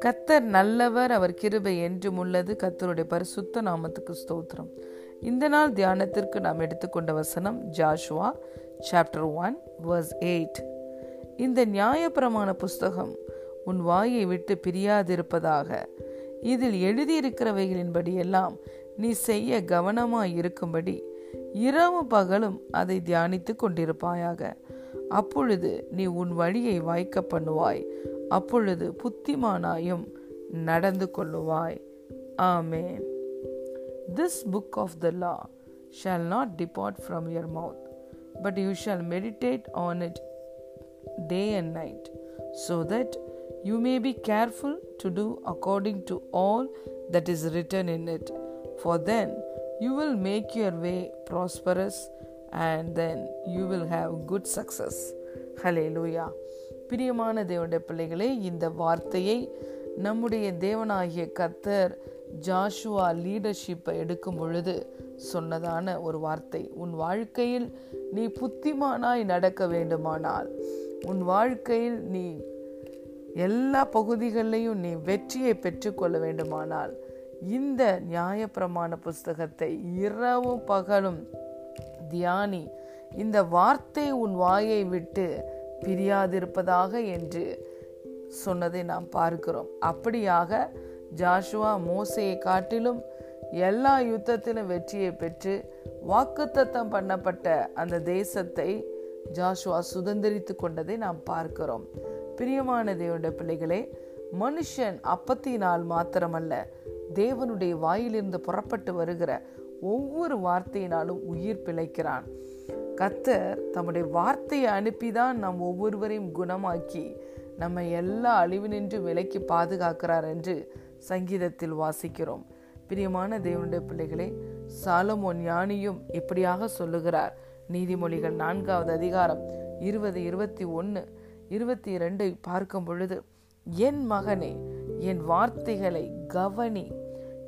கத்தர் நல்லவர் அவர் கிருபை என்றும் உள்ளது. கத்தருடைய பரிசுத்த நாமத்துக்கு ஸ்தோத்திரம். இந்த நாள் தியானத்திற்கு நாம் எடுத்துக்கொண்ட வசனம் Joshua chapter one verse eight இந்த நியாயப்பிரமாண புஸ்தகம் உன் வாயை விட்டு பிரியாதிருப்பதாக. இதில் எழுதியிருக்கிறவைகளின்படி எல்லாம் நீ செய்ய கவனமாய் இருக்கும்படி இரவு பகலும் அதை தியானித்து கொண்டிருப்பாயாக. அப்பொழுது நீ உன் வழியை வாய்க்க பண்ணுவாய் அப்பொழுது புத்திமானாயும் நடந்து கொள்ளுவாய் ஆமேன் this book of the law shall not depart from your mouth but you shall meditate on it day and night so that you may be careful to do according to all that is written in it for then you will make your way prosperous and then you will have good success hallelujah பிரியமான தேவனுடைய பிள்ளைகளே இந்த வார்த்தையை நம்முடைய தேவனாகிய கத்தர் Joshua லீடர்ஷிப்பை எடுக்கும் பொழுது சொன்னதான ஒரு வார்த்தை. உன் வாழ்க்கையில் நீ புத்திமானாய் நடக்க வேண்டுமானால் உன் வாழ்க்கையில் நீ எல்லா பகுதிகளிலையும் நீ வெற்றியை பெற்றுக்கொள்ள வேண்டுமானால் இந்த நியாயப்பிரமாண புஸ்தகத்தை இரவும் பகலும் தியானி இந்த வார்த்தை உன் வாயை விட்டு பிரியாதிருப்பதாக என்று சொன்னதை நாம் பார்க்கிறோம். அப்படியாக ஜாஷுவா மோசையை காட்டிலும் எல்லா யுத்தத்திலும் வெற்றியை பெற்று வாக்குத்தத்தம் பண்ணப்பட்ட அந்த தேசத்தை ஜாஷுவா சுதந்திரித்து கொண்டதை நாம் பார்க்கிறோம். பிரியமான தேவனுடைய பிள்ளைகளே மனுஷன் அப்பத்தினால் மாத்திரமல்ல தேவனுடைய வாயிலிருந்து புறப்பட்டு வருகிற ஒவ்வொரு வார்த்தையினாலும் உயிர் பிழைக்கிறான். கத்தர் தம்முடைய வார்த்தையை அனுப்பிதான் நம் ஒவ்வொருவரையும் குணமாக்கி நம்ம எல்லா அழிவு நின்று விலைக்கு பாதுகாக்கிறார் என்று சங்கீதத்தில் வாசிக்கிறோம். பிரியமான தேவனுடைய பிள்ளைகளே சாலமோன் ஞானியும் இப்படியாக சொல்லுகிறார். நீதிமொழிகள் நான்காவது அதிகாரம் இருபது இருபத்தி ஒன்று இருபத்தி இரண்டை பார்க்கும் பொழுது என் மகனே என் வார்த்தைகளை கவனி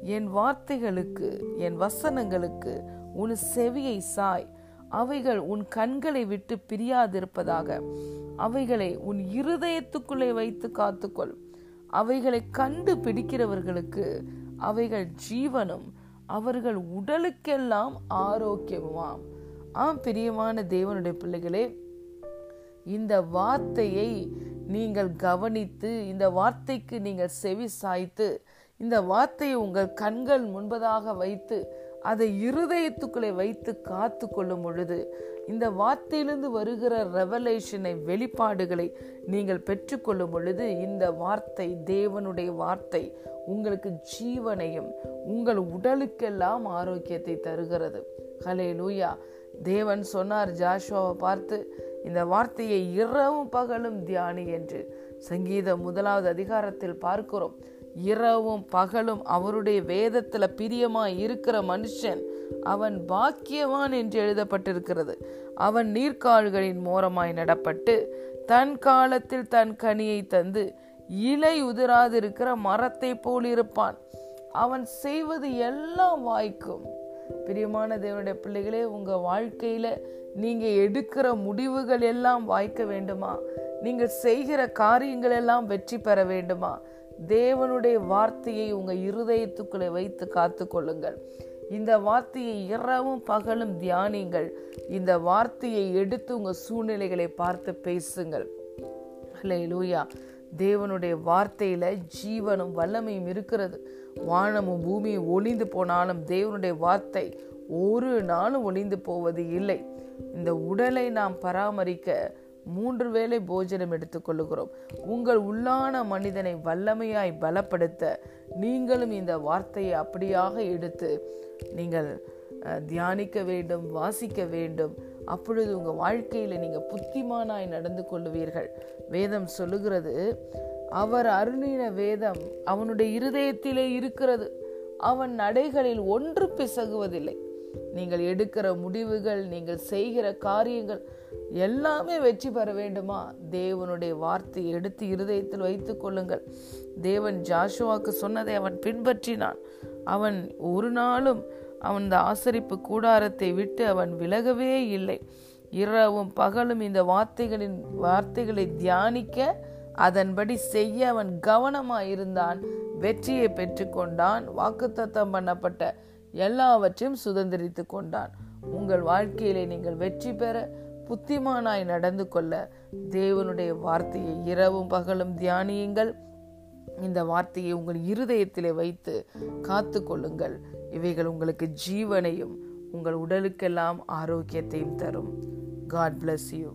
என் வார்த்தைகளுக்கு என் வசனங்களுக்கு உன் செவியை சாய். அவைகள் உன் கண்களை விட்டு பிரியாதிருப்பதாக. அவைகளை உன் இருதயத்துக்குள்ளே வைத்து காத்துக்கொள். அவைகளை கண்டு பிடிக்கிறவர்களுக்கு அவைகள் ஜீவனும் அவர்கள் உடலுக்கெல்லாம் ஆரோக்கியமாம் ஆம் பிரியமான தேவனுடைய பிள்ளைகளே இந்த வார்த்தையை நீங்கள் கவனித்து இந்த வார்த்தைக்கு நீங்கள் செவி சாய்த்து இந்த வார்த்தையை உங்கள் கண்கள் முன்பதாக வைத்து அதை இருதயத்துக்குள்ளே வைத்து காத்து கொள்ளும் பொழுது இந்த வார்த்தையிலிருந்து வருகிற ரெவலேஷனை வெளிப்பாடுகளை நீங்கள் பெற்றுக்கொள்ளும் பொழுது இந்த வார்த்தை தேவனுடைய வார்த்தை உங்களுக்கு ஜீவனையும் உங்கள் உடலுக்கெல்லாம் ஆரோக்கியத்தை தருகிறது. ஹலே லூயா தேவன் சொன்னார் ஜாஷுவாவை பார்த்து இந்த வார்த்தையை இரவும் பகலும் தியானி என்று சங்கீதம் முதலாவது அதிகாரத்தில் பார்க்கிறோம். இரவும் பகலும் அவருடைய வேதத்துல பிரியமா இருக்கிற மனுஷன் அவன் பாக்கியவான் என்று எழுதப்பட்டிருக்கிறது. அவன் நீர்க்கால்களின் மோரமாய் நடப்பட்டு தன் காலத்தில் தன் கனியை தந்து இலை உதிராதிருக்கிற மரத்தை போல் இருப்பான். அவன் செய்வது எல்லாம் வாய்க்கும். பிரியமான தேவனுடைய பிள்ளைகளே உங்க வாழ்க்கையில நீங்க எடுக்கிற முடிவுகள் எல்லாம் வாய்க்க வேண்டுமா? நீங்கள் செய்கிற காரியங்கள் எல்லாம் வெற்றி பெற வேண்டுமா? தேவனுடைய வார்த்தையை உங்க இருதயத்துக்குள்ளே வைத்து காத்து கொள்ளுங்கள் இந்த வார்த்தையை இரவும் பகலும் தியானிங்கள். இந்த வார்த்தையை எடுத்து உங்க சூழ்நிலைகளை பார்த்து பேசுங்கள். ஹலே லூயா தேவனுடைய வார்த்தையில ஜீவனும் வல்லமையும் இருக்கிறது. வானமும் பூமியும் ஒளிந்து போனாலும் தேவனுடைய வார்த்தை ஒரு நாளும் ஒளிந்து போவது இல்லை. இந்த உடலை நாம் பராமரிக்க மூன்று வேளை போஜனம் எடுத்துக்கொள்ளுகிறோம் உங்கள் உள்ளான மனிதனை வல்லமையாய் பலப்படுத்த நீங்களும் இந்த வார்த்தையை அப்படியாக எடுத்து நீங்கள் தியானிக்க வேண்டும் வாசிக்க வேண்டும். அப்பொழுது உங்கள் வாழ்க்கையில் நீங்கள் புத்திமானாய் நடந்து கொள்ளுவீர்கள். வேதம் சொல்லுகிறது அவர் அருளின வேதம் அவனுடைய இருதயத்திலே இருக்கிறது. அவன் நடைகளில் ஒன்று பிசகுவதில்லை. நீங்கள் எடுக்கிற முடிவுகள் நீங்கள் செய்கிற காரியங்கள் எல்லாமே வெற்றி பெற வேண்டுமா? தேவனுடைய வார்த்தை எடுத்து இருதயத்தில் வைத்துக் கொள்ளுங்கள். தேவன் ஜாஷுவாக்கு சொன்னதை அவன் பின்பற்றினான். அவன் ஒரு நாளும் அவன் இந்த ஆசரிப்பு கூடாரத்தை விட்டு அவன் விலகவே இல்லை. இரவும் பகலும் இந்த வார்த்தைகளின் வார்த்தைகளை தியானிக்க அதன்படி செய்ய அவன் கவனமாயிருந்தான். வெற்றியை பெற்றுக்கொண்டான். வாக்குத்தத்தம் பண்ணப்பட்ட எல்லாவற்றையும் சுதந்திரித்து கொண்டான். உங்கள் வாழ்க்கையிலே நீங்கள் வெற்றி பெற புத்திமானாய் நடந்து கொள்ள தேவனுடைய வார்த்தையை இரவும் பகலும் தியானியுங்கள். இந்த வார்த்தையை உங்கள் இருதயத்திலே வைத்து காத்து கொள்ளுங்கள். இவைகள் உங்களுக்கு ஜீவனையும் உங்கள் உடலுக்கெல்லாம் ஆரோக்கியத்தையும் தரும். God bless you